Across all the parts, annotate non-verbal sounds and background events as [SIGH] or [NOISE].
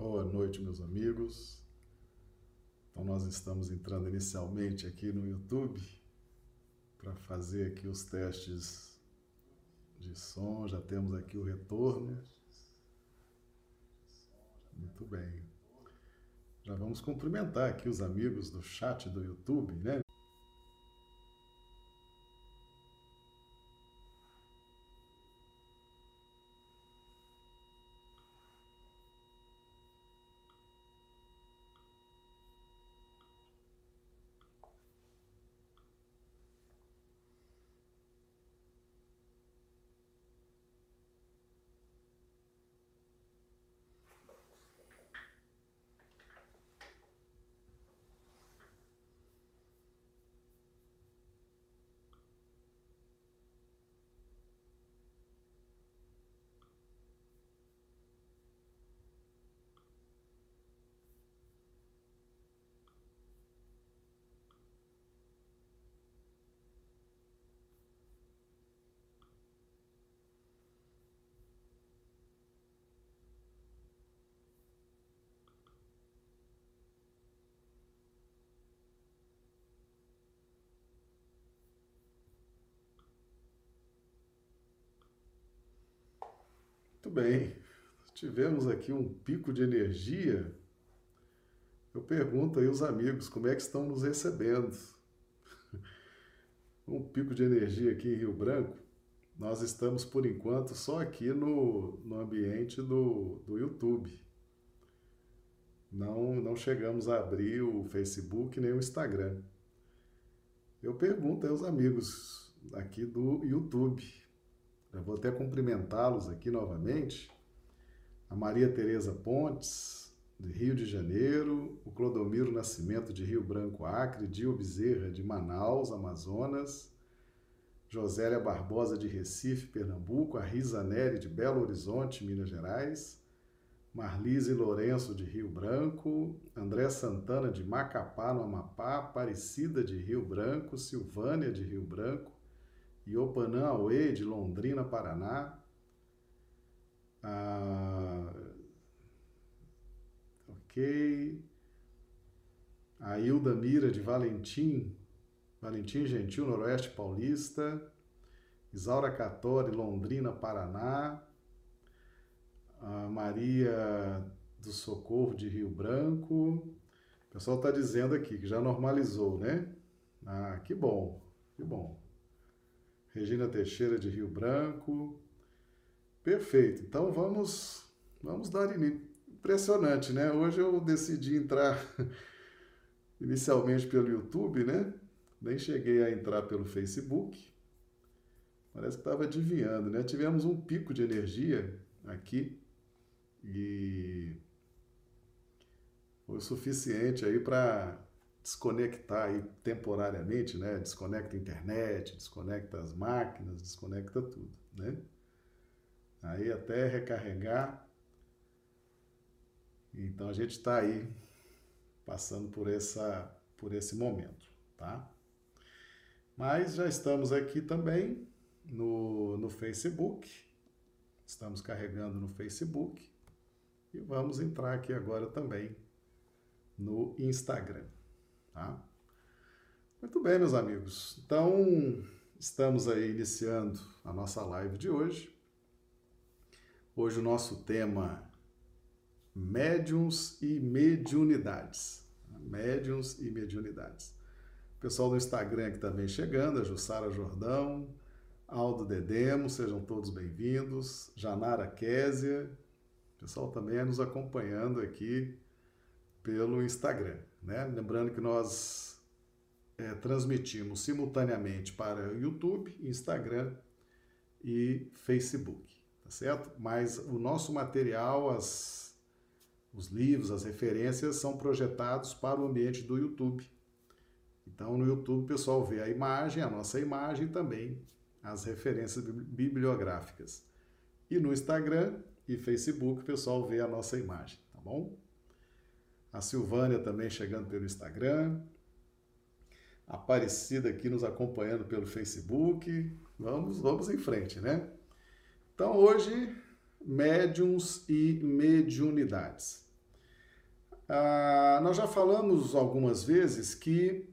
Boa noite, meus amigos. Então, nós estamos entrando inicialmente aqui no YouTube para fazer aqui os testes de som. Já temos aqui o retorno. Muito bem. Já vamos cumprimentar aqui os amigos do chat do YouTube, né? Muito bem. Tivemos aqui um pico de energia. Eu pergunto aí aos amigos como é que estão nos recebendo. [LAUGHS] Um pico de energia aqui em Rio Branco. Nós estamos, por enquanto, só aqui no, no ambiente do, do YouTube. Não, não chegamos a abrir o Facebook nem o Instagram. Eu pergunto aos amigos aqui do YouTube eu vou até cumprimentá-los aqui novamente. A Maria Tereza Pontes, de Rio de Janeiro, o Clodomiro Nascimento, de Rio Branco, Acre, Dio Bezerra, de Manaus, Amazonas, Josélia Barbosa, de Recife, Pernambuco, a Risa Neri, de Belo Horizonte, Minas Gerais, Marlise Lourenço, de Rio Branco, André Santana, de Macapá, no Amapá, Aparecida, de Rio Branco, Silvânia, de Rio Branco, Iopanã Aue, de Londrina, Paraná. Ah, ok. A Hilda Mira, de Valentim, Valentim Gentil, Noroeste Paulista. Isaura Catori, Londrina, Paraná. A Maria do Socorro, de Rio Branco. O pessoal está dizendo aqui que já normalizou, né? Ah, que bom, que bom. Regina Teixeira de Rio Branco. Perfeito. Então vamos vamos dar início. Impressionante, né? Hoje eu decidi entrar [LAUGHS] inicialmente pelo YouTube, né? Nem cheguei a entrar pelo Facebook. Parece que estava adivinhando, né? Tivemos um pico de energia aqui e foi o suficiente aí para desconectar aí temporariamente, né? Desconecta a internet, desconecta as máquinas, desconecta tudo, né? Aí até recarregar. Então a gente está aí passando por essa por esse momento, tá? Mas já estamos aqui também no, no Facebook. Estamos carregando no Facebook e vamos entrar aqui agora também no Instagram. Tá? Muito bem, meus amigos. Então, estamos aí iniciando a nossa live de hoje. Hoje o nosso tema médiums e mediunidades. Médiums e mediunidades. O pessoal do Instagram aqui também chegando, a Jussara Jordão, Aldo Dedemo, sejam todos bem-vindos. Janara Késia, o pessoal também é nos acompanhando aqui pelo Instagram. Né? Lembrando que nós é, transmitimos simultaneamente para YouTube, Instagram e Facebook, tá certo? Mas o nosso material, as, os livros, as referências são projetados para o ambiente do YouTube. Então no YouTube o pessoal vê a imagem, a nossa imagem também as referências bibliográficas. E no Instagram e Facebook o pessoal vê a nossa imagem, tá bom? A Silvânia também chegando pelo Instagram. Aparecida aqui nos acompanhando pelo Facebook. Vamos, vamos em frente, né? Então hoje, médiums e mediunidades. Ah, nós já falamos algumas vezes que,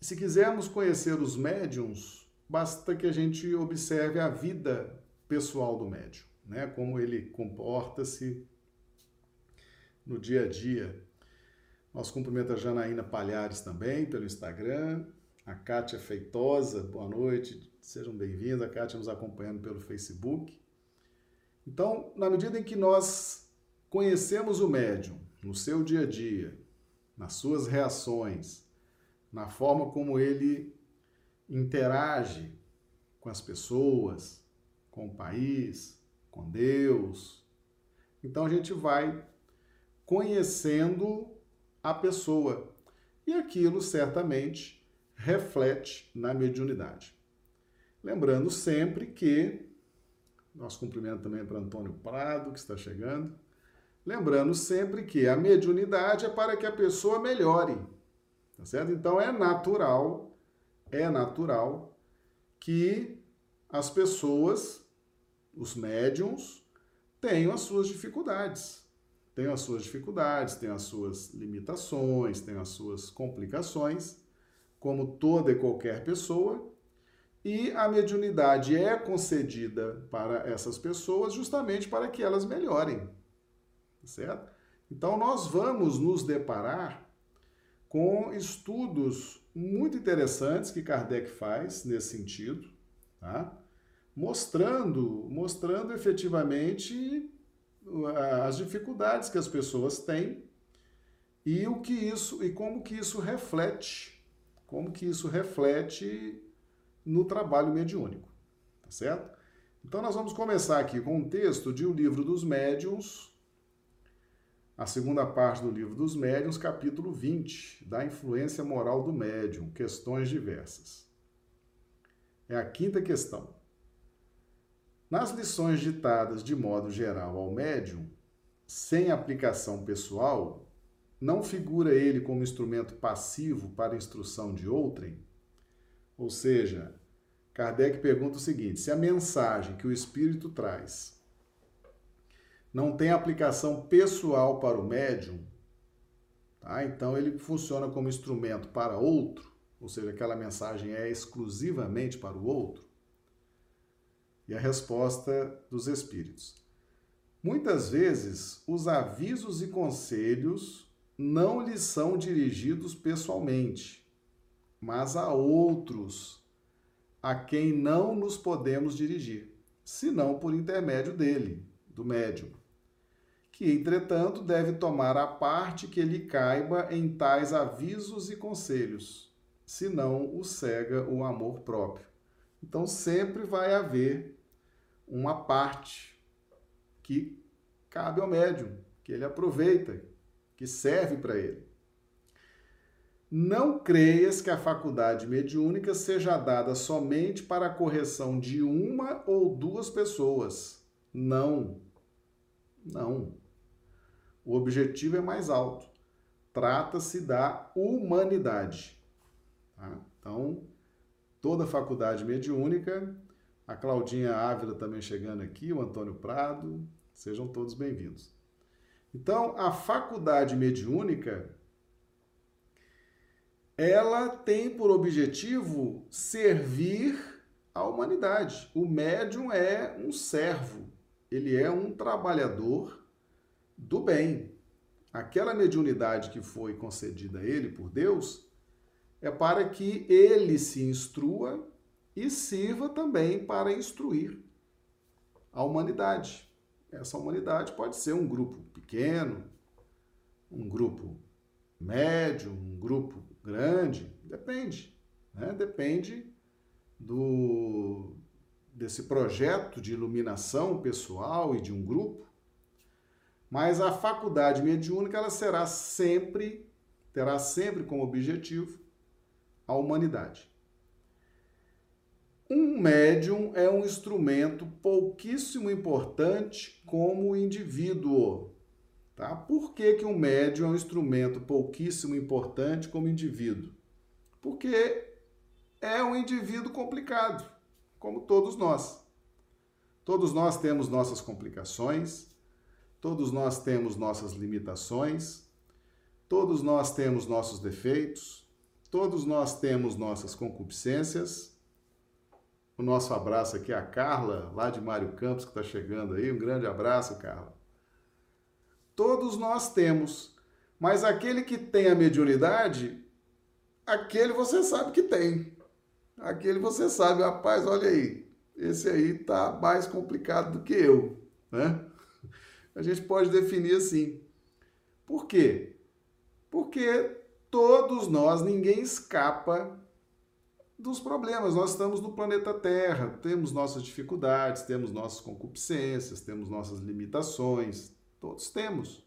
se quisermos conhecer os médiums, basta que a gente observe a vida pessoal do médium, né? como ele comporta-se no dia a dia. Nós cumprimenta a Janaína Palhares também pelo Instagram, a Kátia Feitosa, boa noite, sejam bem-vindos, a Kátia nos acompanhando pelo Facebook. Então, na medida em que nós conhecemos o médium no seu dia a dia, nas suas reações, na forma como ele interage com as pessoas, com o país, com Deus, então a gente vai conhecendo a pessoa e aquilo certamente reflete na mediunidade. Lembrando sempre que nosso cumprimento também para Antônio Prado, que está chegando. Lembrando sempre que a mediunidade é para que a pessoa melhore. Tá certo? Então é natural, é natural que as pessoas, os médiums, tenham as suas dificuldades. Tenham as suas dificuldades, tenham as suas limitações, tenham as suas complicações, como toda e qualquer pessoa, e a mediunidade é concedida para essas pessoas justamente para que elas melhorem, certo? Então nós vamos nos deparar com estudos muito interessantes que Kardec faz nesse sentido, tá? mostrando, mostrando efetivamente as dificuldades que as pessoas têm e o que isso e como que isso reflete, como que isso reflete no trabalho mediúnico, tá certo? Então nós vamos começar aqui com um texto de O Livro dos Médiuns, a segunda parte do Livro dos Médiuns, capítulo 20, da influência moral do médium, questões diversas. É a quinta questão. Nas lições ditadas de modo geral ao médium, sem aplicação pessoal, não figura ele como instrumento passivo para instrução de outrem? Ou seja, Kardec pergunta o seguinte: se a mensagem que o Espírito traz não tem aplicação pessoal para o médium, tá? então ele funciona como instrumento para outro, ou seja, aquela mensagem é exclusivamente para o outro? E a resposta dos Espíritos. Muitas vezes, os avisos e conselhos não lhes são dirigidos pessoalmente mas a outros a quem não nos podemos dirigir, senão por intermédio dele, do médium, que, entretanto, deve tomar a parte que lhe caiba em tais avisos e conselhos, senão o cega o amor próprio. Então, sempre vai haver uma parte que cabe ao médium, que ele aproveita, que serve para ele. Não creias que a faculdade mediúnica seja dada somente para a correção de uma ou duas pessoas. Não. Não. O objetivo é mais alto. Trata-se da humanidade. Tá? Então, toda faculdade mediúnica, a Claudinha Ávila também chegando aqui, o Antônio Prado, sejam todos bem-vindos. Então, a faculdade mediúnica ela tem por objetivo servir a humanidade. O médium é um servo, ele é um trabalhador do bem. Aquela mediunidade que foi concedida a ele por Deus é para que ele se instrua e sirva também para instruir a humanidade. Essa humanidade pode ser um grupo pequeno, um grupo médio, um grupo grande, depende, né? Depende do desse projeto de iluminação pessoal e de um grupo. Mas a faculdade mediúnica ela será sempre terá sempre como objetivo a humanidade. Um médium é um instrumento pouquíssimo importante como indivíduo. Tá? Por que, que um médium é um instrumento pouquíssimo importante como indivíduo? Porque é um indivíduo complicado, como todos nós. Todos nós temos nossas complicações, todos nós temos nossas limitações, Todos nós temos nossos defeitos, todos nós temos nossas concupiscências. O nosso abraço aqui a Carla, lá de Mário Campos, que está chegando aí. Um grande abraço, Carla. Todos nós temos, mas aquele que tem a mediunidade, aquele você sabe que tem. Aquele você sabe, rapaz, olha aí, esse aí tá mais complicado do que eu, né? A gente pode definir assim. Por quê? Porque todos nós, ninguém escapa dos problemas. Nós estamos no planeta Terra, temos nossas dificuldades, temos nossas concupiscências, temos nossas limitações, todos temos.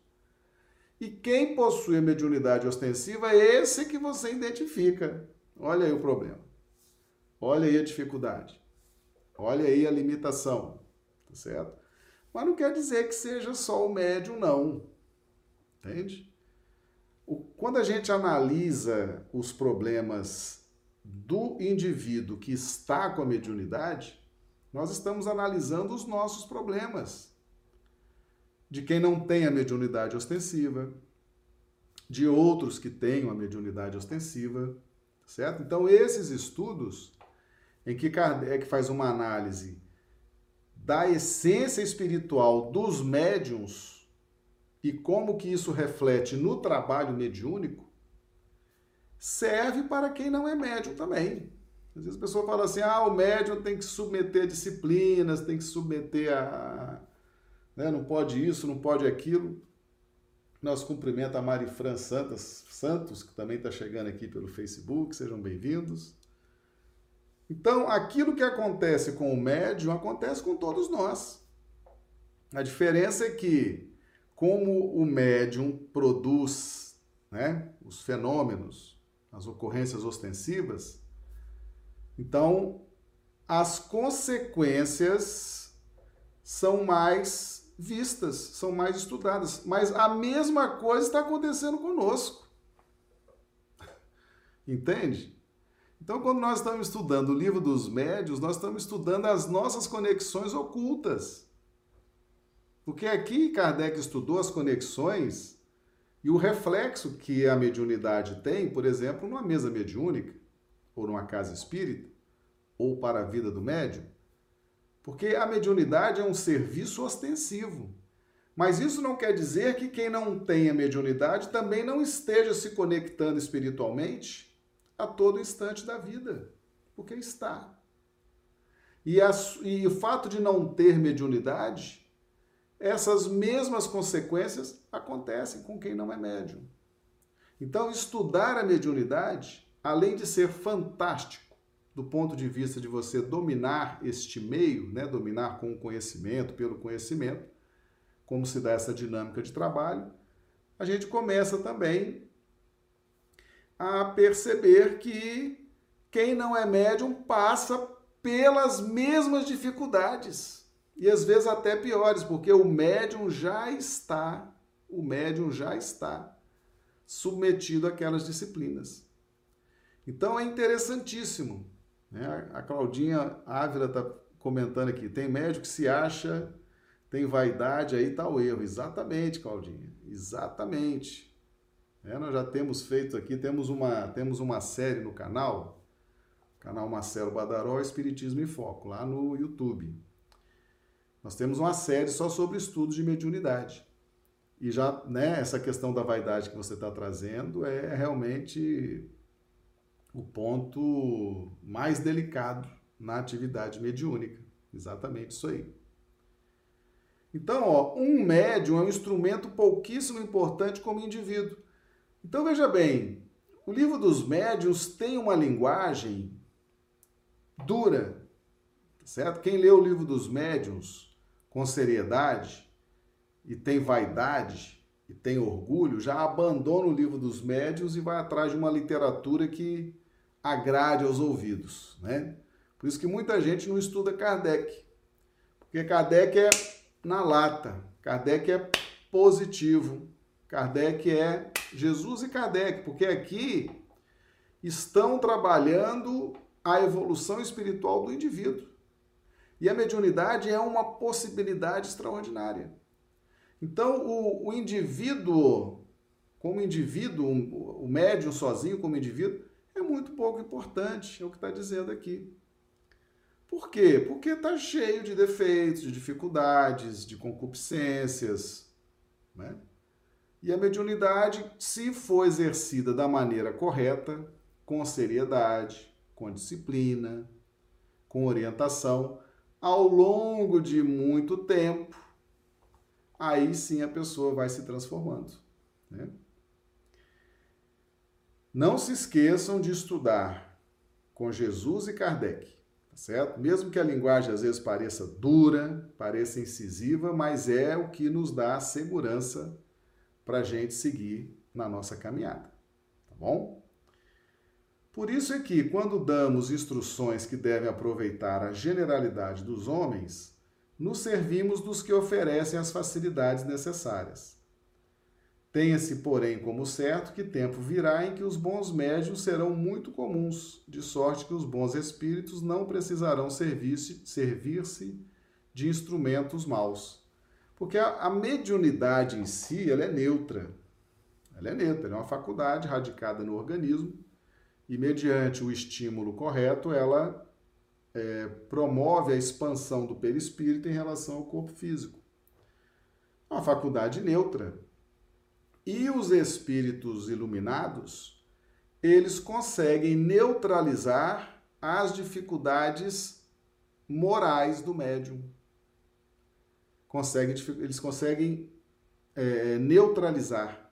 E quem possui a mediunidade ostensiva é esse que você identifica. Olha aí o problema. Olha aí a dificuldade. Olha aí a limitação. Tá certo? Mas não quer dizer que seja só o médium, não. Entende? quando a gente analisa os problemas do indivíduo que está com a mediunidade, nós estamos analisando os nossos problemas. De quem não tem a mediunidade ostensiva, de outros que tenham a mediunidade ostensiva, certo? Então, esses estudos em que Kardec faz uma análise da essência espiritual dos médiums e como que isso reflete no trabalho mediúnico, serve para quem não é médium também. Às vezes a pessoa fala assim: ah, o médium tem que submeter a disciplinas, tem que submeter a. Né, não pode isso, não pode aquilo. Nós cumprimenta a Mari Fran Santos, Santos, que também está chegando aqui pelo Facebook, sejam bem-vindos. Então, aquilo que acontece com o médium acontece com todos nós. A diferença é que como o médium produz né, os fenômenos, as ocorrências ostensivas, então as consequências são mais vistas, são mais estudadas. Mas a mesma coisa está acontecendo conosco. [LAUGHS] Entende? Então, quando nós estamos estudando o livro dos médios, nós estamos estudando as nossas conexões ocultas. Porque aqui Kardec estudou as conexões e o reflexo que a mediunidade tem, por exemplo, numa mesa mediúnica, ou numa casa espírita, ou para a vida do médium. Porque a mediunidade é um serviço ostensivo. Mas isso não quer dizer que quem não tem a mediunidade também não esteja se conectando espiritualmente a todo instante da vida. Porque está. E, a, e o fato de não ter mediunidade essas mesmas consequências acontecem com quem não é médium. Então, estudar a mediunidade, além de ser fantástico do ponto de vista de você dominar este meio, né, dominar com o conhecimento, pelo conhecimento, como se dá essa dinâmica de trabalho, a gente começa também a perceber que quem não é médium passa pelas mesmas dificuldades e às vezes até piores, porque o médium já está, o médium já está submetido àquelas disciplinas. Então é interessantíssimo. Né? A Claudinha Ávila está comentando aqui: tem médium que se acha, tem vaidade, aí está o erro. Exatamente, Claudinha, exatamente. É, nós já temos feito aqui, temos uma, temos uma série no canal, canal Marcelo Badaró, Espiritismo em Foco, lá no YouTube. Nós temos uma série só sobre estudos de mediunidade. E já, né, essa questão da vaidade que você está trazendo é realmente o ponto mais delicado na atividade mediúnica. Exatamente isso aí. Então, ó, um médium é um instrumento pouquíssimo importante como indivíduo. Então, veja bem, o livro dos médiuns tem uma linguagem dura, certo? Quem lê o livro dos médiuns com seriedade e tem vaidade e tem orgulho, já abandona o livro dos médios e vai atrás de uma literatura que agrade aos ouvidos, né? Por isso que muita gente não estuda Kardec, porque Kardec é na lata, Kardec é positivo, Kardec é Jesus e Kardec, porque aqui estão trabalhando a evolução espiritual do indivíduo. E a mediunidade é uma possibilidade extraordinária. Então, o, o indivíduo, como indivíduo, o médium sozinho como indivíduo, é muito pouco importante, é o que está dizendo aqui. Por quê? Porque está cheio de defeitos, de dificuldades, de concupiscências. Né? E a mediunidade, se for exercida da maneira correta, com seriedade, com disciplina, com orientação, ao longo de muito tempo, aí sim a pessoa vai se transformando. Né? Não se esqueçam de estudar com Jesus e Kardec, tá certo? Mesmo que a linguagem às vezes pareça dura, pareça incisiva, mas é o que nos dá segurança para a gente seguir na nossa caminhada, tá bom? Por isso é que, quando damos instruções que devem aproveitar a generalidade dos homens, nos servimos dos que oferecem as facilidades necessárias. Tenha-se, porém, como certo que tempo virá em que os bons médios serão muito comuns, de sorte que os bons espíritos não precisarão servir-se servir de instrumentos maus porque a, a mediunidade em si, ela é neutra. Ela é neutra, ela é uma faculdade radicada no organismo e, mediante o estímulo correto, ela é, promove a expansão do perispírito em relação ao corpo físico. Uma faculdade neutra. E os espíritos iluminados, eles conseguem neutralizar as dificuldades morais do médium conseguem, eles conseguem é, neutralizar.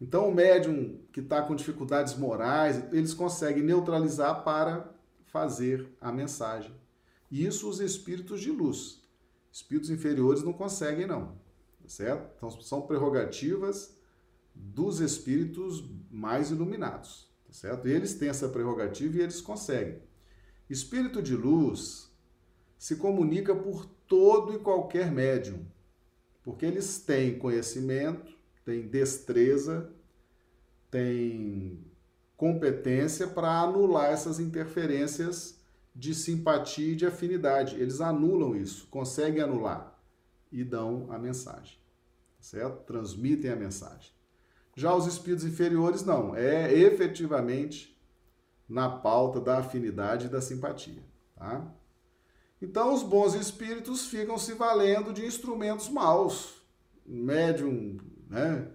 Então, o médium que está com dificuldades morais, eles conseguem neutralizar para fazer a mensagem. Isso os espíritos de luz. Espíritos inferiores não conseguem, não. Tá certo? Então, são prerrogativas dos espíritos mais iluminados. Tá certo? Eles têm essa prerrogativa e eles conseguem. Espírito de luz se comunica por todo e qualquer médium, porque eles têm conhecimento, têm destreza, têm competência para anular essas interferências de simpatia e de afinidade. Eles anulam isso, conseguem anular e dão a mensagem, certo? Transmitem a mensagem. Já os espíritos inferiores não, é efetivamente na pauta da afinidade e da simpatia, tá? Então, os bons espíritos ficam se valendo de instrumentos maus. Médium, né?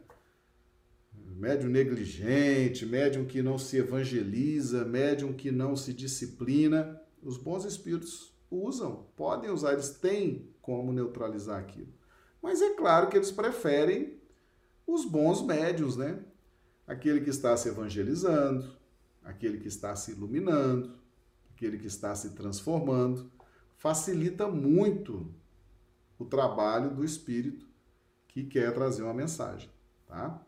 Médium negligente, médium que não se evangeliza, médium que não se disciplina. Os bons espíritos usam, podem usar, eles têm como neutralizar aquilo. Mas é claro que eles preferem os bons médios, né? Aquele que está se evangelizando, aquele que está se iluminando, aquele que está se transformando facilita muito o trabalho do espírito que quer trazer uma mensagem, tá?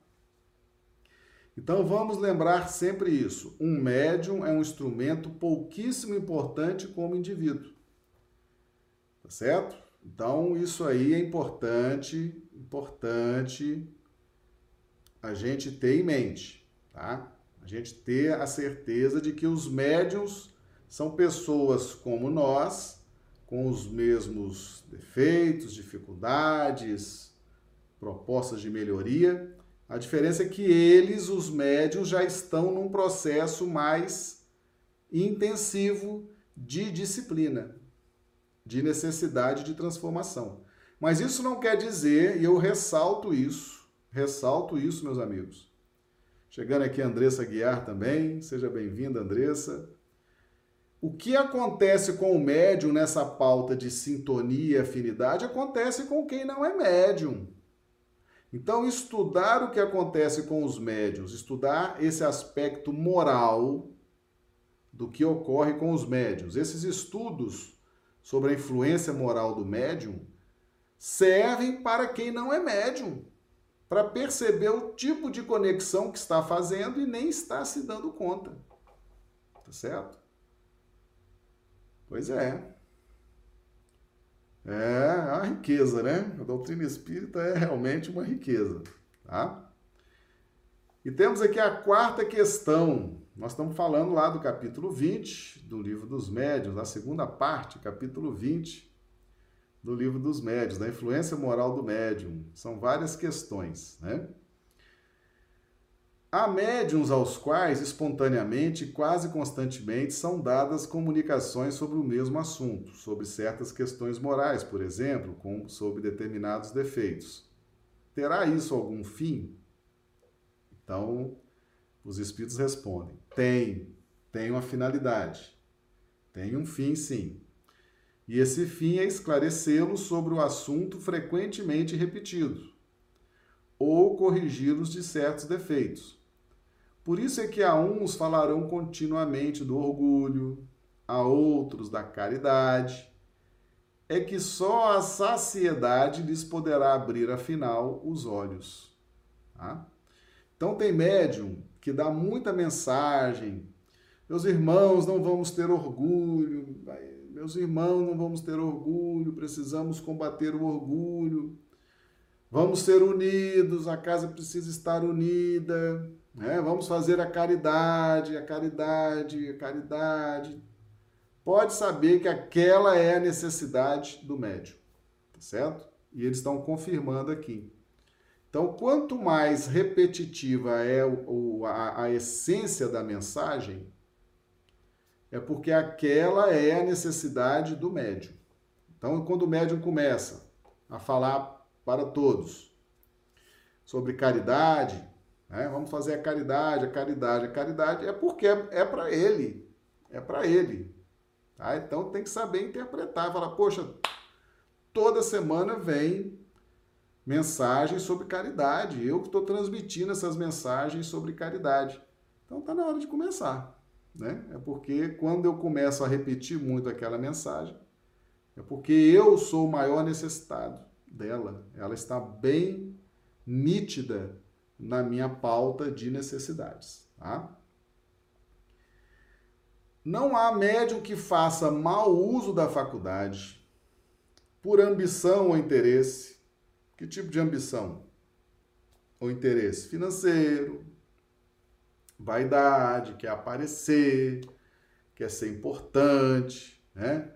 Então vamos lembrar sempre isso. Um médium é um instrumento pouquíssimo importante como indivíduo. Tá certo? Então isso aí é importante, importante a gente ter em mente, tá? A gente ter a certeza de que os médiums são pessoas como nós, com os mesmos defeitos, dificuldades, propostas de melhoria. A diferença é que eles, os médios, já estão num processo mais intensivo de disciplina, de necessidade de transformação. Mas isso não quer dizer, e eu ressalto isso, ressalto isso, meus amigos. Chegando aqui Andressa Guiar também, seja bem-vinda, Andressa. O que acontece com o médium nessa pauta de sintonia e afinidade acontece com quem não é médium. Então, estudar o que acontece com os médiums, estudar esse aspecto moral do que ocorre com os médiums, esses estudos sobre a influência moral do médium servem para quem não é médium, para perceber o tipo de conexão que está fazendo e nem está se dando conta. Tá certo? Pois é. É a riqueza, né? A doutrina espírita é realmente uma riqueza, tá? E temos aqui a quarta questão. Nós estamos falando lá do capítulo 20 do livro dos médios, da segunda parte, capítulo 20 do livro dos médios, da influência moral do médium. São várias questões, né? Há médiums aos quais, espontaneamente, quase constantemente, são dadas comunicações sobre o mesmo assunto, sobre certas questões morais, por exemplo, como sobre determinados defeitos. Terá isso algum fim? Então, os espíritos respondem: tem, tem uma finalidade, tem um fim, sim. E esse fim é esclarecê-los sobre o assunto frequentemente repetido, ou corrigi-los de certos defeitos por isso é que a uns falarão continuamente do orgulho, a outros da caridade. É que só a saciedade lhes poderá abrir, afinal, os olhos. Tá? Então, tem médium que dá muita mensagem. Meus irmãos, não vamos ter orgulho. Meus irmãos, não vamos ter orgulho. Precisamos combater o orgulho. Vamos ser unidos. A casa precisa estar unida né? Vamos fazer a caridade, a caridade, a caridade. Pode saber que aquela é a necessidade do médium, tá certo? E eles estão confirmando aqui. Então, quanto mais repetitiva é o, a, a essência da mensagem, é porque aquela é a necessidade do médium. Então, quando o médium começa a falar para todos sobre caridade, né? Vamos fazer a caridade, a caridade, a caridade. É porque é, é para ele. É para ele. Tá? Então tem que saber interpretar. Falar, poxa, toda semana vem mensagens sobre caridade. Eu que estou transmitindo essas mensagens sobre caridade. Então está na hora de começar. Né? É porque quando eu começo a repetir muito aquela mensagem, é porque eu sou o maior necessitado dela. Ela está bem nítida na minha pauta de necessidades. Tá? Não há médium que faça mau uso da faculdade por ambição ou interesse. Que tipo de ambição? Ou interesse? Financeiro, vaidade, quer aparecer, quer ser importante, né?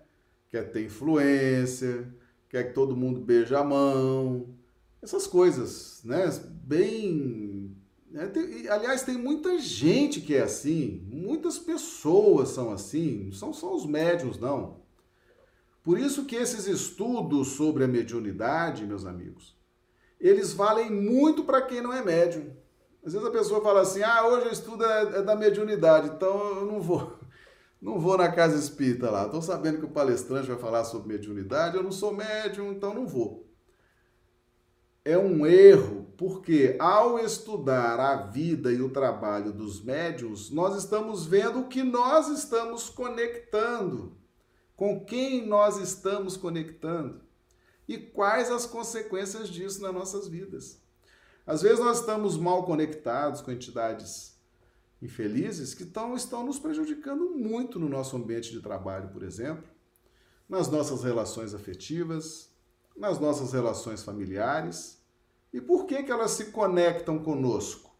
quer ter influência, quer que todo mundo beije a mão, essas coisas, né? Bem. Né? Tem, aliás, tem muita gente que é assim, muitas pessoas são assim, não são só os médios, não. Por isso que esses estudos sobre a mediunidade, meus amigos, eles valem muito para quem não é médium. Às vezes a pessoa fala assim: ah, hoje o estudo é, é da mediunidade, então eu não vou. [LAUGHS] Não vou na casa espírita lá. Estou sabendo que o palestrante vai falar sobre mediunidade, eu não sou médium, então não vou é um erro, porque ao estudar a vida e o trabalho dos médios, nós estamos vendo o que nós estamos conectando, com quem nós estamos conectando e quais as consequências disso nas nossas vidas. Às vezes nós estamos mal conectados com entidades infelizes que estão, estão nos prejudicando muito no nosso ambiente de trabalho, por exemplo, nas nossas relações afetivas, nas nossas relações familiares e por que, que elas se conectam conosco?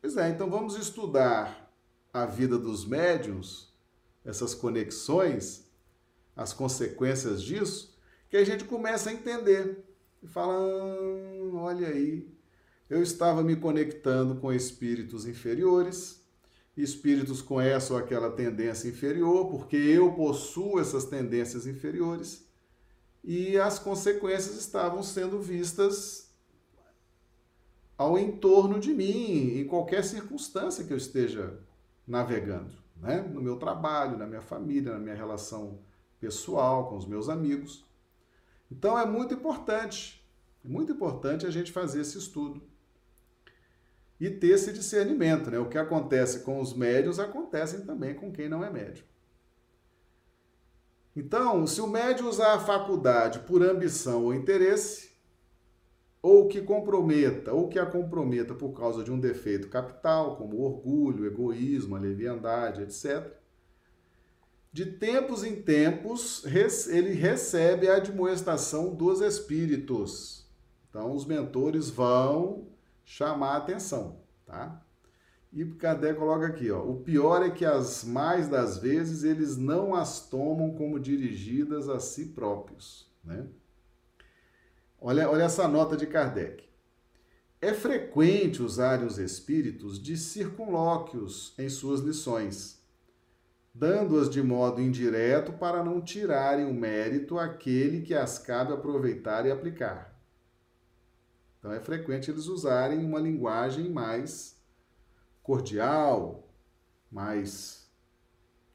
Pois é, então vamos estudar a vida dos médiums, essas conexões, as consequências disso, que a gente começa a entender. E fala, hum, olha aí, eu estava me conectando com espíritos inferiores, espíritos com essa ou aquela tendência inferior, porque eu possuo essas tendências inferiores, e as consequências estavam sendo vistas ao entorno de mim, em qualquer circunstância que eu esteja navegando, né? No meu trabalho, na minha família, na minha relação pessoal, com os meus amigos. Então é muito importante, é muito importante a gente fazer esse estudo e ter esse discernimento, né? O que acontece com os médios acontece também com quem não é médio. Então, se o médio usar a faculdade por ambição ou interesse, ou que comprometa, ou que a comprometa por causa de um defeito capital, como orgulho, egoísmo, leviandade, etc. De tempos em tempos, ele recebe a admoestação dos espíritos. Então, os mentores vão chamar a atenção, tá? E Kardec coloca aqui, ó, o pior é que as mais das vezes eles não as tomam como dirigidas a si próprios, né? Olha, olha essa nota de Kardec. é frequente usarem os espíritos de circunlóquios em suas lições, dando-as de modo indireto para não tirarem o mérito àquele que as cabe aproveitar e aplicar. Então é frequente eles usarem uma linguagem mais cordial, mais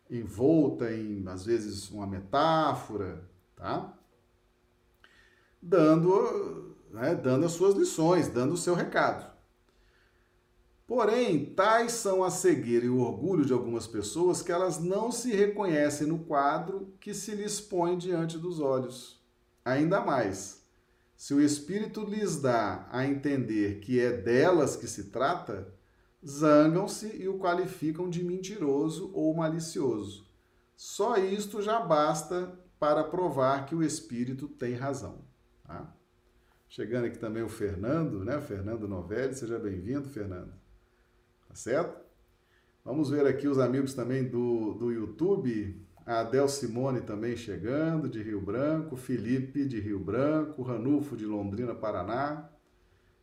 envolta em, às vezes, uma metáfora, tá? Dando né, dando as suas lições, dando o seu recado. Porém, tais são a cegueira e o orgulho de algumas pessoas que elas não se reconhecem no quadro que se lhes põe diante dos olhos. Ainda mais, se o Espírito lhes dá a entender que é delas que se trata, zangam-se e o qualificam de mentiroso ou malicioso. Só isto já basta para provar que o Espírito tem razão. Tá? Chegando aqui também o Fernando, né? Fernando Novelli, seja bem-vindo, Fernando. Tá certo? Vamos ver aqui os amigos também do, do YouTube. A Adel Simone também chegando, de Rio Branco. Felipe, de Rio Branco. Ranulfo, de Londrina, Paraná.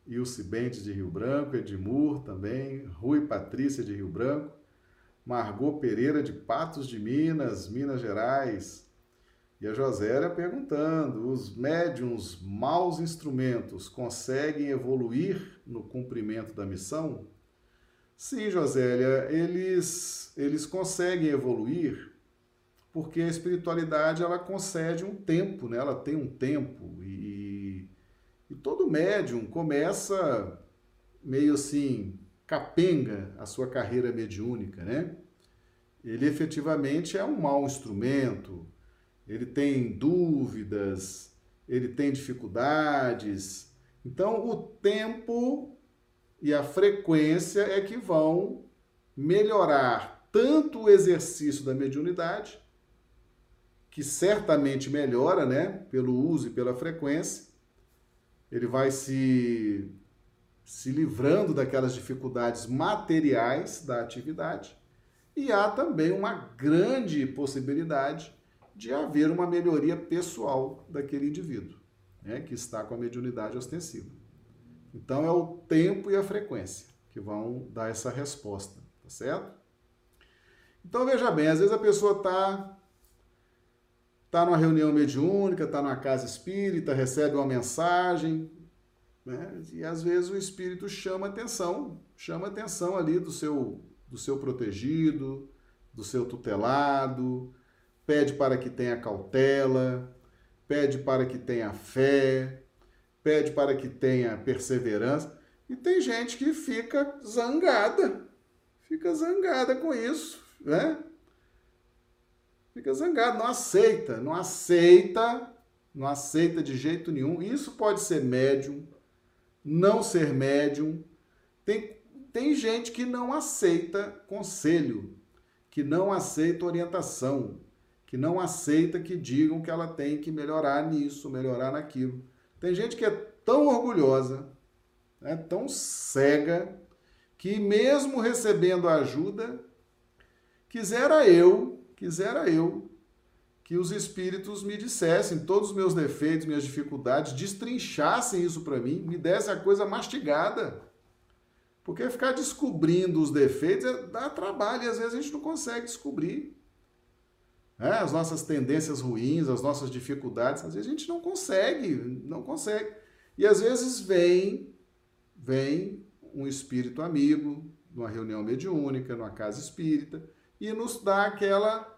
Ilse Bentes, de Rio Branco. Edmur também. Rui Patrícia, de Rio Branco. Margot Pereira, de Patos de Minas, Minas Gerais. E a Josélia perguntando: os médiums maus instrumentos conseguem evoluir no cumprimento da missão? Sim, Josélia, eles, eles conseguem evoluir porque a espiritualidade ela concede um tempo, né? ela tem um tempo. E, e todo médium começa meio assim, capenga a sua carreira mediúnica, né? Ele efetivamente é um mau instrumento, ele tem dúvidas, ele tem dificuldades. Então, o tempo e a frequência é que vão melhorar tanto o exercício da mediunidade, que certamente melhora, né, pelo uso e pela frequência. Ele vai se se livrando daquelas dificuldades materiais da atividade. E há também uma grande possibilidade de haver uma melhoria pessoal daquele indivíduo, né, que está com a mediunidade ostensiva. Então é o tempo e a frequência que vão dar essa resposta, tá certo? Então veja bem, às vezes a pessoa está tá numa reunião mediúnica, está numa casa espírita, recebe uma mensagem, né? E às vezes o espírito chama atenção, chama atenção ali do seu do seu protegido, do seu tutelado, pede para que tenha cautela, pede para que tenha fé, pede para que tenha perseverança. E tem gente que fica zangada, fica zangada com isso, né? Fica zangada, não aceita, não aceita, não aceita de jeito nenhum. Isso pode ser médium, não ser médium. Tem, tem gente que não aceita conselho, que não aceita orientação, que não aceita que digam que ela tem que melhorar nisso, melhorar naquilo. Tem gente que é tão orgulhosa, né, tão cega, que mesmo recebendo ajuda, quisera eu, quisera eu, que os espíritos me dissessem todos os meus defeitos, minhas dificuldades, destrinchassem isso para mim, me dessem a coisa mastigada. Porque ficar descobrindo os defeitos é, dá trabalho e às vezes a gente não consegue descobrir né? as nossas tendências ruins, as nossas dificuldades, às vezes a gente não consegue, não consegue. E às vezes vem, vem um espírito amigo, numa reunião mediúnica, numa casa espírita, e nos dá aquela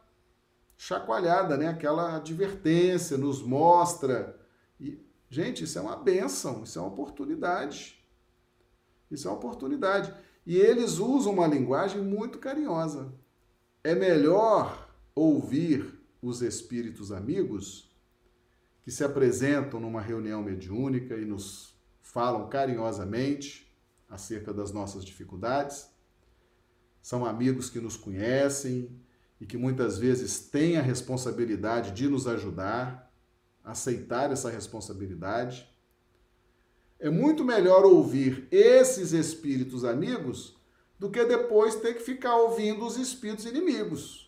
chacoalhada, né? aquela advertência, nos mostra. E, gente, isso é uma benção, isso é uma oportunidade. Isso é uma oportunidade. E eles usam uma linguagem muito carinhosa. É melhor ouvir os espíritos amigos que se apresentam numa reunião mediúnica e nos falam carinhosamente acerca das nossas dificuldades. São amigos que nos conhecem e que muitas vezes têm a responsabilidade de nos ajudar, aceitar essa responsabilidade. É muito melhor ouvir esses espíritos amigos do que depois ter que ficar ouvindo os espíritos inimigos.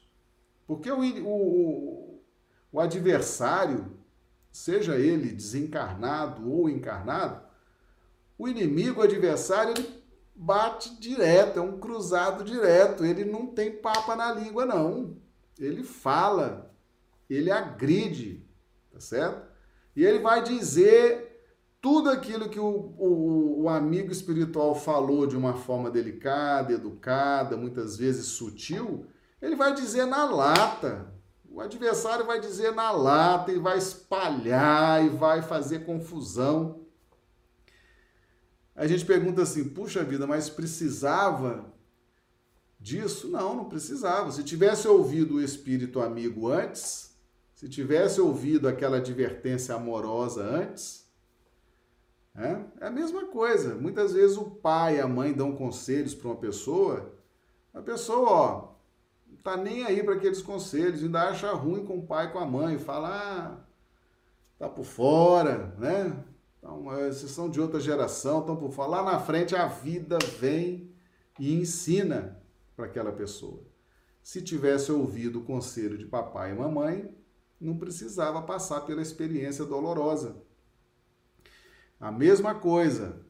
Porque o, o, o adversário, seja ele desencarnado ou encarnado, O inimigo, o adversário, ele bate direto, é um cruzado direto. Ele não tem papa na língua, não. Ele fala, ele agride, tá certo? E ele vai dizer tudo aquilo que o, o, o, amigo espiritual falou de uma forma delicada, educada, muitas vezes sutil, ele vai dizer na lata. O adversário vai dizer na lata e vai espalhar e vai fazer confusão. A gente pergunta assim: puxa vida, mas precisava disso? Não, não precisava. Se tivesse ouvido o espírito amigo antes, se tivesse ouvido aquela advertência amorosa antes, é, é a mesma coisa. Muitas vezes o pai e a mãe dão conselhos para uma pessoa, a pessoa, ó, tá nem aí para aqueles conselhos, ainda acha ruim com o pai com a mãe, fala, ah, tá por fora, né? Então, é, vocês são de outra geração, estão por falar. Lá na frente a vida vem e ensina para aquela pessoa. Se tivesse ouvido o conselho de papai e mamãe, não precisava passar pela experiência dolorosa. A mesma coisa,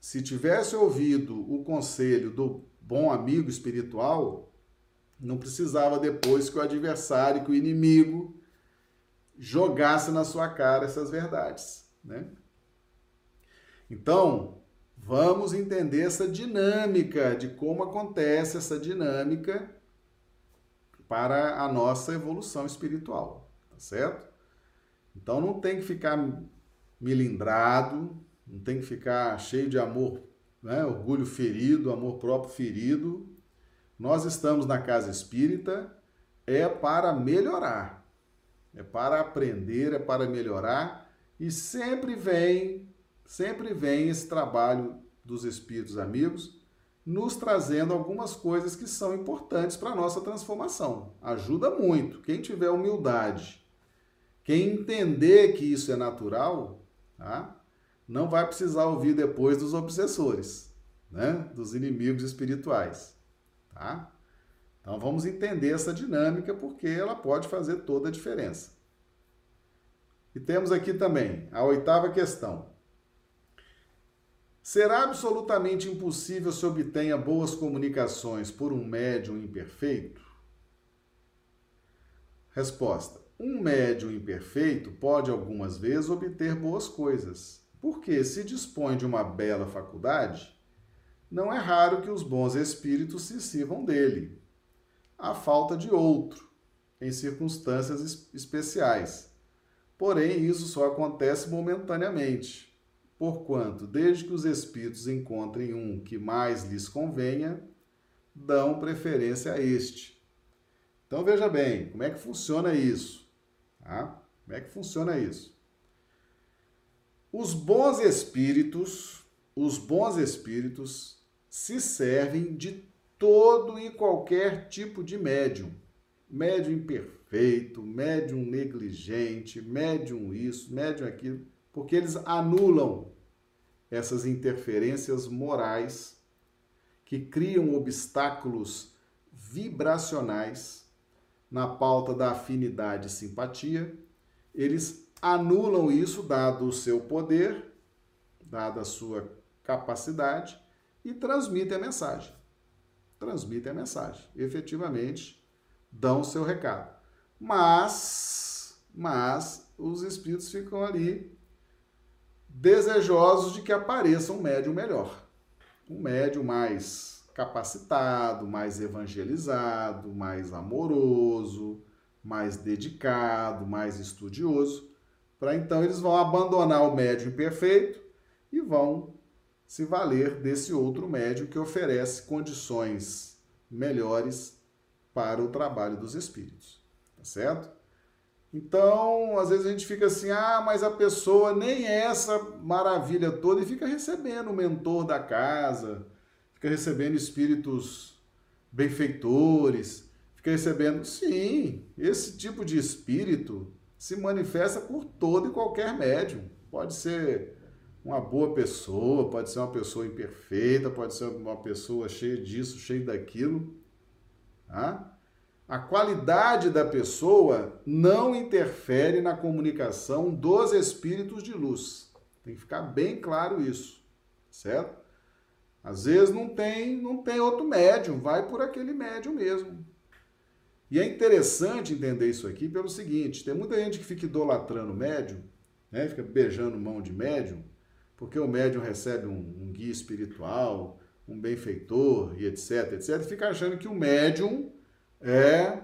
se tivesse ouvido o conselho do bom amigo espiritual, não precisava depois que o adversário, que o inimigo jogasse na sua cara essas verdades. Né? Então, vamos entender essa dinâmica, de como acontece essa dinâmica para a nossa evolução espiritual, tá certo? Então não tem que ficar milindrado, não tem que ficar cheio de amor, né? orgulho ferido, amor próprio ferido. Nós estamos na casa espírita é para melhorar, é para aprender, é para melhorar e sempre vem, sempre vem esse trabalho dos espíritos amigos nos trazendo algumas coisas que são importantes para a nossa transformação. Ajuda muito. Quem tiver humildade, quem entender que isso é natural, tá? não vai precisar ouvir depois dos obsessores, né? dos inimigos espirituais. Tá? Então vamos entender essa dinâmica porque ela pode fazer toda a diferença. E temos aqui também a oitava questão. Será absolutamente impossível se obtenha boas comunicações por um médium imperfeito? Resposta: Um médium imperfeito pode algumas vezes obter boas coisas, porque se dispõe de uma bela faculdade, não é raro que os bons espíritos se sirvam dele. A falta de outro, em circunstâncias especiais Porém, isso só acontece momentaneamente, porquanto, desde que os espíritos encontrem um que mais lhes convenha, dão preferência a este. Então veja bem, como é que funciona isso? Tá? Como é que funciona isso? Os bons espíritos, os bons espíritos se servem de todo e qualquer tipo de médium. Médium imperfeito perfeito, médium negligente, médium isso, médium aquilo, porque eles anulam essas interferências morais que criam obstáculos vibracionais na pauta da afinidade e simpatia. Eles anulam isso, dado o seu poder, dada a sua capacidade, e transmitem a mensagem. Transmitem a mensagem. Efetivamente, dão o seu recado. Mas, mas os espíritos ficam ali desejosos de que apareça um médium melhor. Um médium mais capacitado, mais evangelizado, mais amoroso, mais dedicado, mais estudioso, para então eles vão abandonar o médium imperfeito e vão se valer desse outro médium que oferece condições melhores para o trabalho dos espíritos certo? Então, às vezes a gente fica assim, ah, mas a pessoa nem é essa maravilha toda e fica recebendo o mentor da casa, fica recebendo espíritos benfeitores, fica recebendo. Sim, esse tipo de espírito se manifesta por todo e qualquer médium. Pode ser uma boa pessoa, pode ser uma pessoa imperfeita, pode ser uma pessoa cheia disso, cheia daquilo. Tá? A qualidade da pessoa não interfere na comunicação dos espíritos de luz. Tem que ficar bem claro isso. certo? Às vezes não tem, não tem outro médium, vai por aquele médium mesmo. E é interessante entender isso aqui pelo seguinte: tem muita gente que fica idolatrando médium, né? fica beijando mão de médium, porque o médium recebe um, um guia espiritual, um benfeitor e etc, etc, e fica achando que o médium é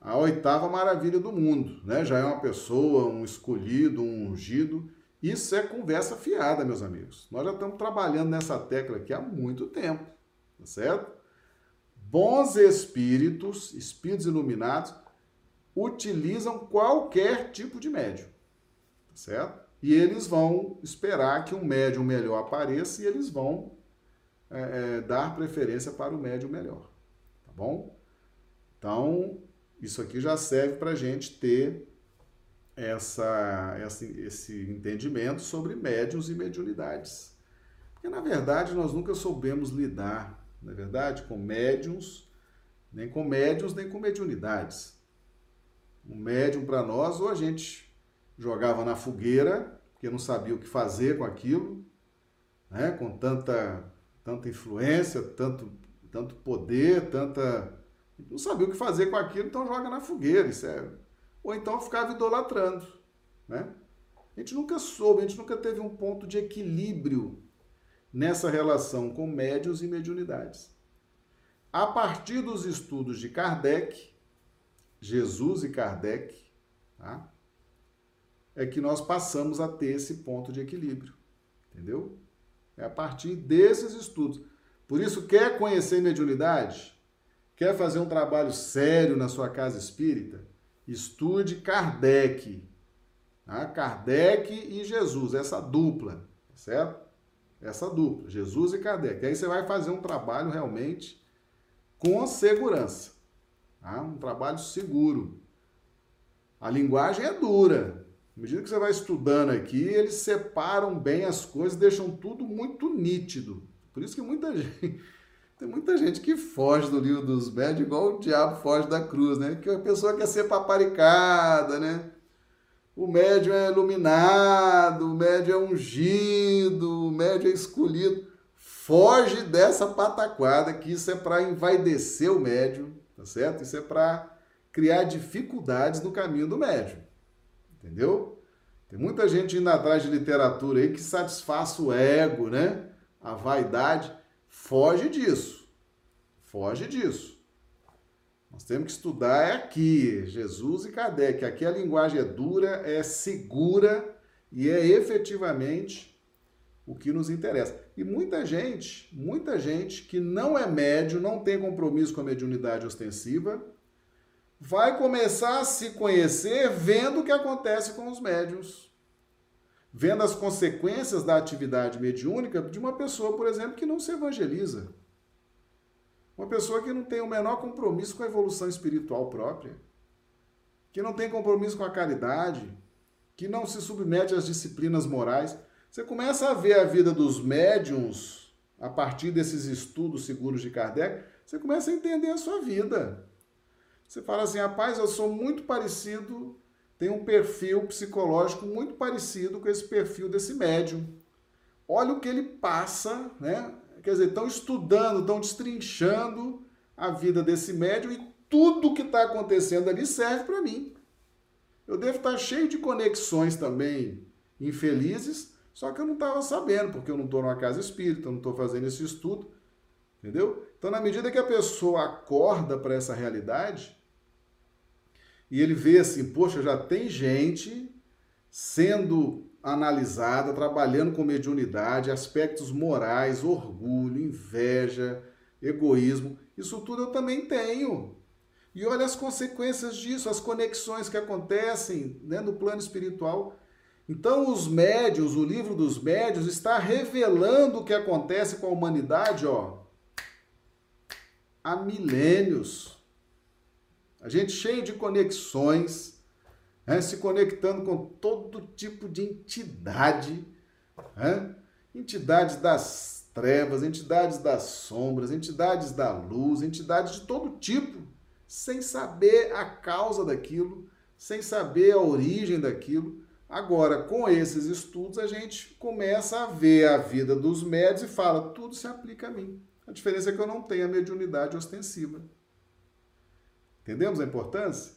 a oitava maravilha do mundo, né? Já é uma pessoa, um escolhido, um ungido. Isso é conversa fiada, meus amigos. Nós já estamos trabalhando nessa tecla aqui há muito tempo, tá certo? Bons espíritos, espíritos iluminados, utilizam qualquer tipo de médium, tá certo? E eles vão esperar que um médium melhor apareça e eles vão é, é, dar preferência para o médium melhor, tá bom? Então, isso aqui já serve para a gente ter essa, essa, esse entendimento sobre médiums e mediunidades. Porque, na verdade, nós nunca soubemos lidar, na é verdade, com médiums, nem com médiums, nem com mediunidades. Um médium para nós, ou a gente jogava na fogueira, porque não sabia o que fazer com aquilo, né? com tanta, tanta influência, tanto, tanto poder, tanta. Não sabia o que fazer com aquilo, então joga na fogueira, isso é ou então ficava idolatrando, né? A gente nunca soube, a gente nunca teve um ponto de equilíbrio nessa relação com médios e mediunidades. A partir dos estudos de Kardec, Jesus e Kardec, tá? É que nós passamos a ter esse ponto de equilíbrio, entendeu? É a partir desses estudos. Por isso, quer conhecer mediunidade? Quer fazer um trabalho sério na sua casa espírita? Estude Kardec. Tá? Kardec e Jesus, essa dupla, certo? Essa dupla, Jesus e Kardec. Aí você vai fazer um trabalho realmente com segurança. Tá? Um trabalho seguro. A linguagem é dura. À medida que você vai estudando aqui, eles separam bem as coisas, deixam tudo muito nítido. Por isso que muita [LAUGHS] gente tem muita gente que foge do livro dos médios igual o diabo foge da cruz, né? Que a pessoa quer ser paparicada, né? O médium é iluminado, o médium é ungido, o médium é escolhido. Foge dessa pataquada que isso é para envaidecer o médium, tá certo? Isso é para criar dificuldades no caminho do médium. Entendeu? Tem muita gente indo atrás de literatura aí que satisfaz o ego, né? A vaidade Foge disso. Foge disso. Nós temos que estudar é aqui, Jesus e Kardec. Aqui a linguagem é dura, é segura e é efetivamente o que nos interessa. E muita gente, muita gente que não é médio, não tem compromisso com a mediunidade ostensiva, vai começar a se conhecer vendo o que acontece com os médios vendo as consequências da atividade mediúnica de uma pessoa, por exemplo, que não se evangeliza. Uma pessoa que não tem o menor compromisso com a evolução espiritual própria, que não tem compromisso com a caridade, que não se submete às disciplinas morais. Você começa a ver a vida dos médiums a partir desses estudos seguros de Kardec, você começa a entender a sua vida. Você fala assim, rapaz, eu sou muito parecido tem um perfil psicológico muito parecido com esse perfil desse médium. Olha o que ele passa, né? Quer dizer, estão estudando, estão destrinchando a vida desse médium e tudo que está acontecendo ali serve para mim. Eu devo estar tá cheio de conexões também infelizes, só que eu não estava sabendo, porque eu não estou numa casa espírita, eu não estou fazendo esse estudo, entendeu? Então, na medida que a pessoa acorda para essa realidade, e ele vê assim, poxa, já tem gente sendo analisada, trabalhando com mediunidade, aspectos morais, orgulho, inveja, egoísmo. Isso tudo eu também tenho. E olha as consequências disso, as conexões que acontecem né, no plano espiritual. Então, os médios, o livro dos médios, está revelando o que acontece com a humanidade ó, há milênios. A gente cheio de conexões, né? se conectando com todo tipo de entidade, né? entidades das trevas, entidades das sombras, entidades da luz, entidades de todo tipo, sem saber a causa daquilo, sem saber a origem daquilo. Agora, com esses estudos, a gente começa a ver a vida dos médios e fala: tudo se aplica a mim. A diferença é que eu não tenho a mediunidade ostensiva. Entendemos a importância?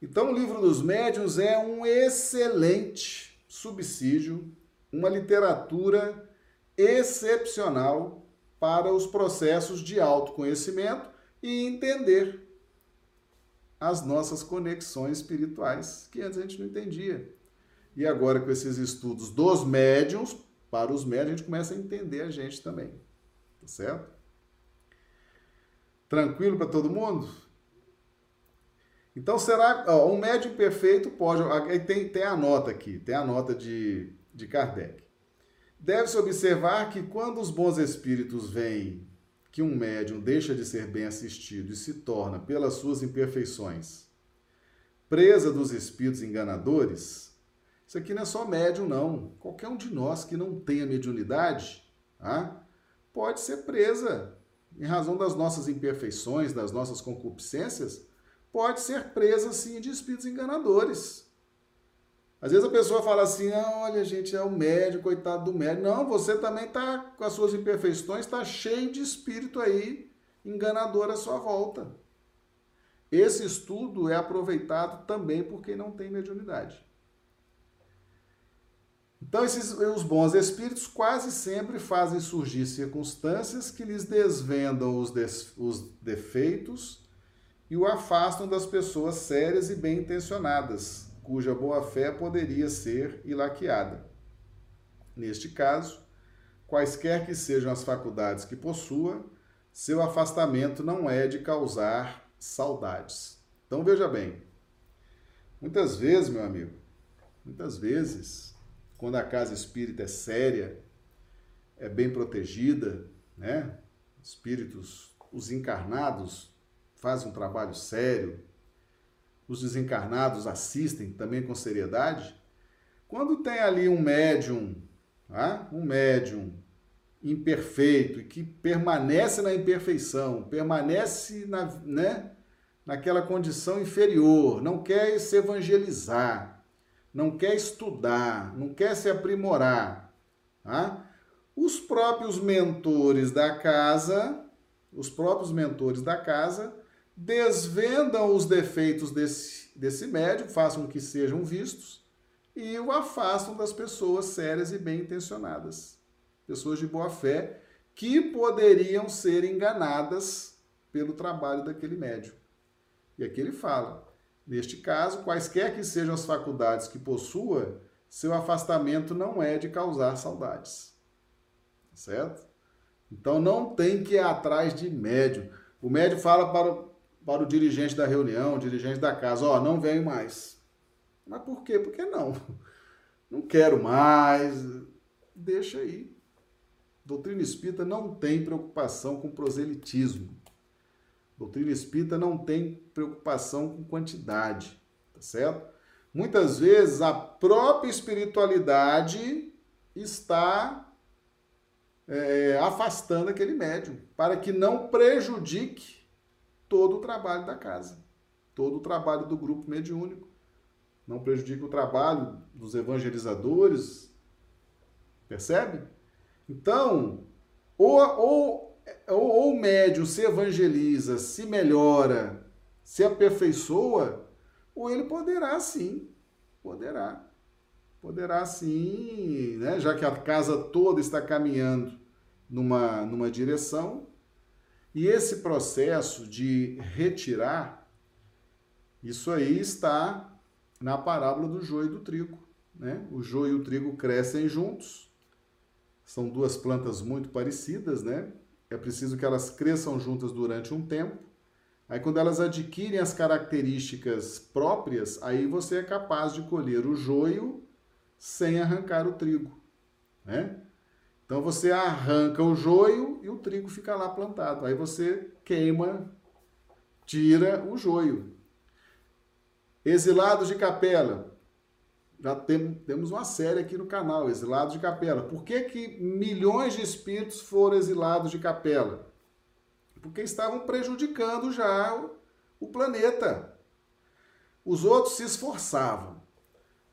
Então, o livro dos médiuns é um excelente subsídio, uma literatura excepcional para os processos de autoconhecimento e entender as nossas conexões espirituais, que antes a gente não entendia. E agora, com esses estudos dos médiums, para os médiums, a gente começa a entender a gente também. Tá certo? Tranquilo para todo mundo? Então, será. Ó, um médium perfeito pode. Tem, tem a nota aqui, tem a nota de, de Kardec. Deve-se observar que quando os bons espíritos veem que um médium deixa de ser bem assistido e se torna, pelas suas imperfeições, presa dos espíritos enganadores, isso aqui não é só médium, não. Qualquer um de nós que não tenha mediunidade tá, pode ser presa, em razão das nossas imperfeições, das nossas concupiscências, pode ser presa, sim, de espíritos enganadores. Às vezes a pessoa fala assim: ah, olha, gente, é o médico, coitado do médico. Não, você também está com as suas imperfeições, está cheio de espírito aí enganador à sua volta. Esse estudo é aproveitado também por quem não tem mediunidade. Então, esses, os bons espíritos quase sempre fazem surgir circunstâncias que lhes desvendam os, des, os defeitos e o afastam das pessoas sérias e bem intencionadas, cuja boa-fé poderia ser ilaqueada. Neste caso, quaisquer que sejam as faculdades que possua, seu afastamento não é de causar saudades. Então veja bem, muitas vezes, meu amigo, muitas vezes, quando a casa espírita é séria, é bem protegida, né? Espíritos, os encarnados fazem um trabalho sério, os desencarnados assistem também com seriedade, quando tem ali um médium, tá? um médium imperfeito e que permanece na imperfeição, permanece na, né, naquela condição inferior, não quer se evangelizar, não quer estudar, não quer se aprimorar, tá? os próprios mentores da casa, os próprios mentores da casa desvendam os defeitos desse, desse médium, façam que sejam vistos e o afastam das pessoas sérias e bem intencionadas, pessoas de boa fé que poderiam ser enganadas pelo trabalho daquele médium. E aqui ele fala: neste caso, quaisquer que sejam as faculdades que possua, seu afastamento não é de causar saudades. Certo? Então não tem que ir atrás de médium. O médium fala para para o dirigente da reunião, o dirigente da casa, ó, oh, não venho mais. Mas por quê? Porque não. [LAUGHS] Não quero mais. Deixa aí. Doutrina espírita não tem preocupação com proselitismo. Doutrina espírita não tem preocupação com quantidade, tá certo? Muitas vezes a própria espiritualidade está é, afastando aquele médium para que não prejudique todo o trabalho da casa, todo o trabalho do grupo mediúnico. Não prejudica o trabalho dos evangelizadores. Percebe? Então, ou, ou, ou, ou o médium se evangeliza, se melhora, se aperfeiçoa, ou ele poderá sim, poderá. Poderá sim, né? já que a casa toda está caminhando numa, numa direção, e esse processo de retirar, isso aí está na parábola do joio e do trigo. Né? O joio e o trigo crescem juntos, são duas plantas muito parecidas, né? É preciso que elas cresçam juntas durante um tempo. Aí, quando elas adquirem as características próprias, aí você é capaz de colher o joio sem arrancar o trigo, né? Então você arranca o joio e o trigo fica lá plantado. Aí você queima, tira o joio. Exilados de capela. Já tem, temos uma série aqui no canal, Exilados de Capela. Por que, que milhões de espíritos foram exilados de capela? Porque estavam prejudicando já o, o planeta. Os outros se esforçavam.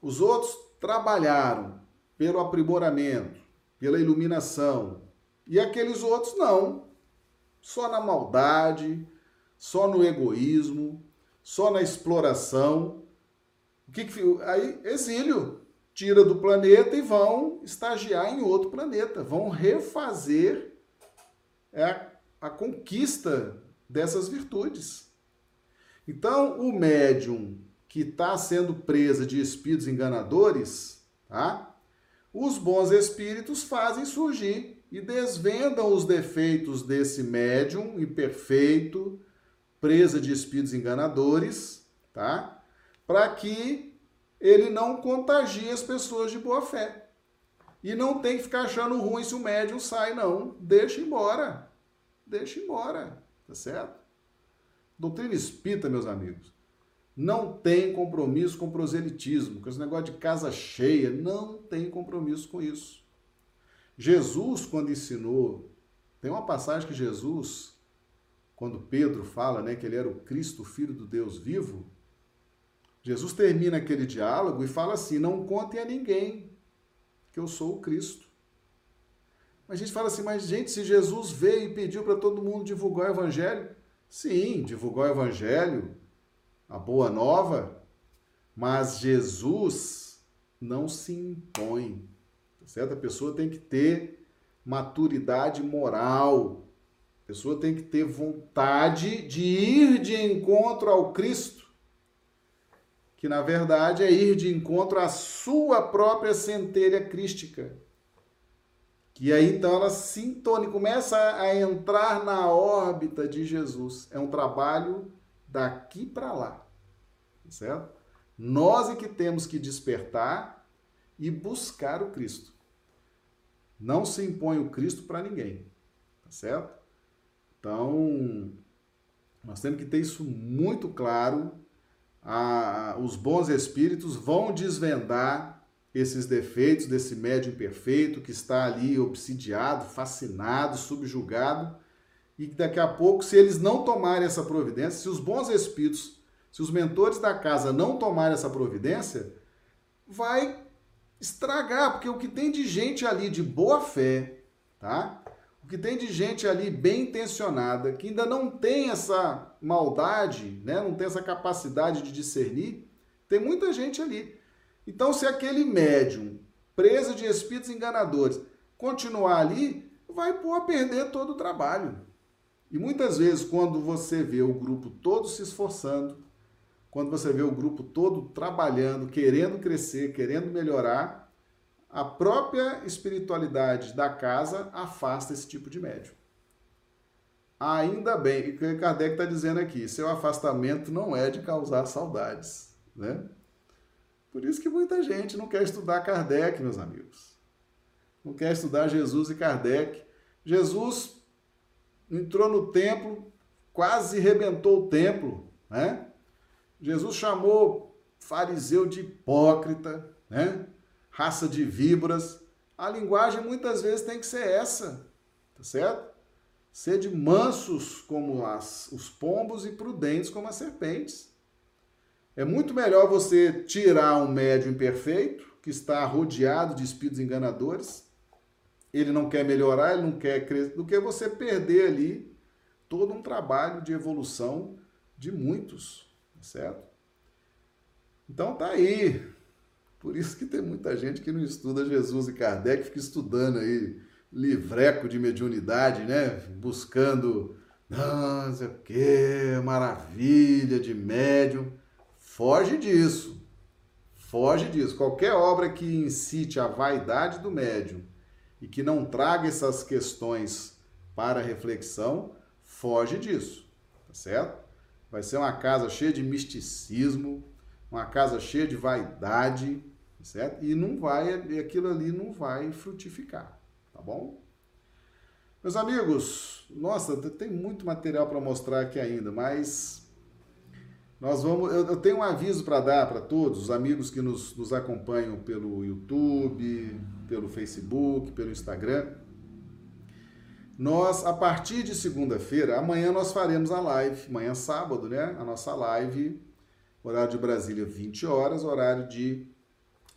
Os outros trabalharam pelo aprimoramento, pela iluminação. E aqueles outros não. Só na maldade, só no egoísmo, só na exploração. O que, que aí exílio, tira do planeta e vão estagiar em outro planeta, vão refazer a, a conquista dessas virtudes. Então, o médium que está sendo presa de espíritos enganadores, tá? Os bons espíritos fazem surgir e desvendam os defeitos desse médium imperfeito, presa de espíritos enganadores, tá? Para que ele não contagie as pessoas de boa fé. E não tem que ficar achando ruim se o médium sai, não. Deixa embora. Deixa embora. Tá certo? Doutrina espírita, meus amigos, não tem compromisso com proselitismo, com esse negócio de casa cheia, não tem compromisso com isso. Jesus, quando ensinou, tem uma passagem que Jesus, quando Pedro fala né, que ele era o Cristo, filho do Deus vivo, Jesus termina aquele diálogo e fala assim: Não contem a ninguém que eu sou o Cristo. Mas a gente fala assim: Mas, gente, se Jesus veio e pediu para todo mundo divulgar o Evangelho, sim, divulgar o Evangelho, a boa nova, mas Jesus não se impõe, tá certo? A pessoa tem que ter maturidade moral, a pessoa tem que ter vontade de ir de encontro ao Cristo que na verdade é ir de encontro à sua própria centelha crística. Que aí então ela sintone, começa a entrar na órbita de Jesus. É um trabalho daqui para lá, certo? Nós é que temos que despertar e buscar o Cristo. Não se impõe o Cristo para ninguém, tá certo? Então, nós temos que ter isso muito claro a, os bons espíritos vão desvendar esses defeitos desse médium perfeito que está ali obsidiado, fascinado, subjugado, e daqui a pouco, se eles não tomarem essa providência, se os bons espíritos, se os mentores da casa não tomarem essa providência, vai estragar, porque o que tem de gente ali de boa fé, tá? O que tem de gente ali bem intencionada, que ainda não tem essa maldade, né? não tem essa capacidade de discernir, tem muita gente ali. Então, se aquele médium, preso de espíritos enganadores, continuar ali, vai pôr a perder todo o trabalho. E muitas vezes, quando você vê o grupo todo se esforçando, quando você vê o grupo todo trabalhando, querendo crescer, querendo melhorar, a própria espiritualidade da casa afasta esse tipo de médium. Ainda bem, o que Kardec está dizendo aqui, seu afastamento não é de causar saudades, né? Por isso que muita gente não quer estudar Kardec, meus amigos. Não quer estudar Jesus e Kardec. Jesus entrou no templo, quase rebentou o templo, né? Jesus chamou fariseu de hipócrita, né? Raça de víboras. A linguagem muitas vezes tem que ser essa, tá certo? Sede mansos como as, os pombos e prudentes como as serpentes. É muito melhor você tirar um médium imperfeito, que está rodeado de espíritos enganadores, ele não quer melhorar, ele não quer crescer, do que você perder ali todo um trabalho de evolução de muitos, tá certo? Então tá aí, por isso que tem muita gente que não estuda Jesus e Kardec, fica estudando aí livreco de mediunidade, né? Buscando, não, sei o que, maravilha de médium. Foge disso. Foge disso. Qualquer obra que incite a vaidade do médium e que não traga essas questões para reflexão, foge disso, tá certo? Vai ser uma casa cheia de misticismo, uma casa cheia de vaidade, certo? E não vai, aquilo ali não vai frutificar, tá bom? Meus amigos, nossa, tem muito material para mostrar aqui ainda, mas nós vamos. Eu, eu tenho um aviso para dar para todos os amigos que nos, nos acompanham pelo YouTube, pelo Facebook, pelo Instagram. Nós, a partir de segunda-feira, amanhã nós faremos a live, amanhã sábado, né? A nossa live Horário de Brasília, 20 horas. Horário de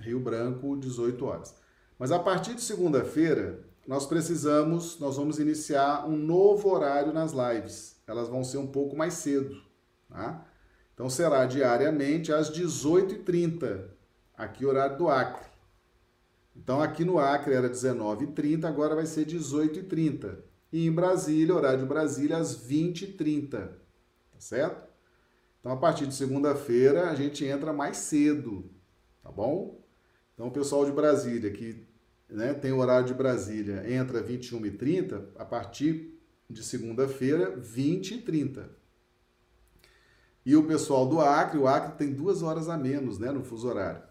Rio Branco, 18 horas. Mas a partir de segunda-feira, nós precisamos, nós vamos iniciar um novo horário nas lives. Elas vão ser um pouco mais cedo, tá? Então será diariamente às 18h30, aqui horário do Acre. Então aqui no Acre era 19h30, agora vai ser 18h30. E em Brasília, horário de Brasília, às 20h30. Tá certo? Então a partir de segunda-feira a gente entra mais cedo, tá bom? Então o pessoal de Brasília que né, tem o horário de Brasília, entra 21h30, a partir de segunda-feira, 20h30. E o pessoal do Acre, o Acre tem duas horas a menos né, no fuso horário,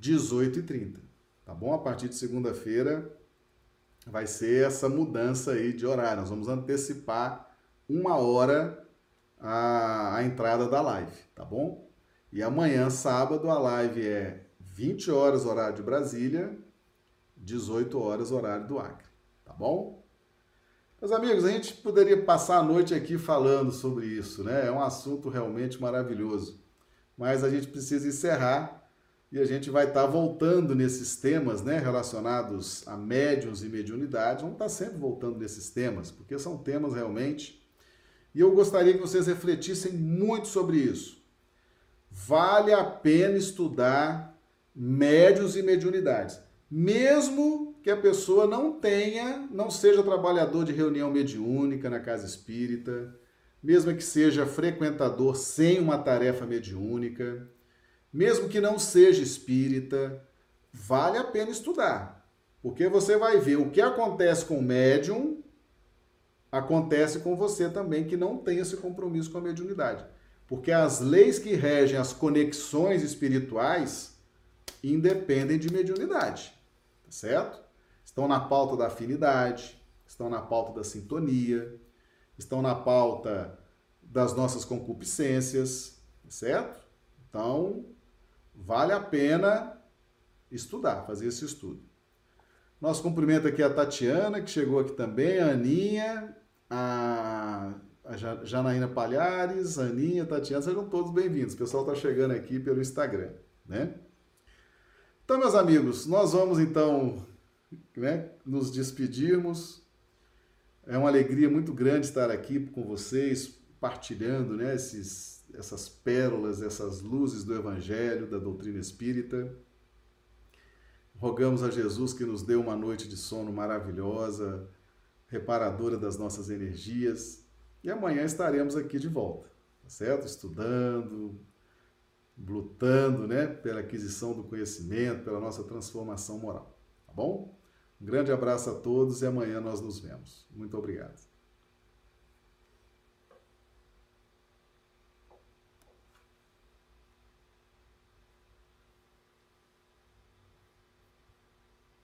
18h30. Tá bom? A partir de segunda-feira vai ser essa mudança aí de horário. Nós vamos antecipar uma hora a, a entrada da live, tá bom? E amanhã, sábado, a live é 20 horas, horário de Brasília, 18 horas, horário do Acre, tá bom? Meus amigos, a gente poderia passar a noite aqui falando sobre isso, né? É um assunto realmente maravilhoso. Mas a gente precisa encerrar e a gente vai estar tá voltando nesses temas, né, relacionados a médiums e mediunidade. Vamos estar tá sempre voltando nesses temas, porque são temas realmente. E eu gostaria que vocês refletissem muito sobre isso. Vale a pena estudar médios e mediunidades mesmo que a pessoa não tenha, não seja trabalhador de reunião mediúnica na casa espírita, mesmo que seja frequentador sem uma tarefa mediúnica, mesmo que não seja espírita, vale a pena estudar, porque você vai ver o que acontece com o médium, acontece com você também que não tem esse compromisso com a mediunidade. Porque as leis que regem as conexões espirituais independem de mediunidade certo? Estão na pauta da afinidade, estão na pauta da sintonia, estão na pauta das nossas concupiscências, certo? Então, vale a pena estudar, fazer esse estudo. Nosso cumprimento aqui a Tatiana, que chegou aqui também, a Aninha, a, Janaína Palhares, Aninha, Tatiana, sejam todos bem-vindos. O pessoal está chegando aqui pelo Instagram, né? Então, meus amigos, nós vamos então né, nos despedirmos. É uma alegria muito grande estar aqui com vocês, partilhando né, esses, essas pérolas, essas luzes do Evangelho, da doutrina espírita. Rogamos a Jesus que nos dê uma noite de sono maravilhosa, reparadora das nossas energias. E amanhã estaremos aqui de volta, tá certo? Estudando, lutando né, pela aquisição do conhecimento, pela nossa transformação moral. Tá bom? Um grande abraço a todos e amanhã nós nos vemos. Muito obrigado.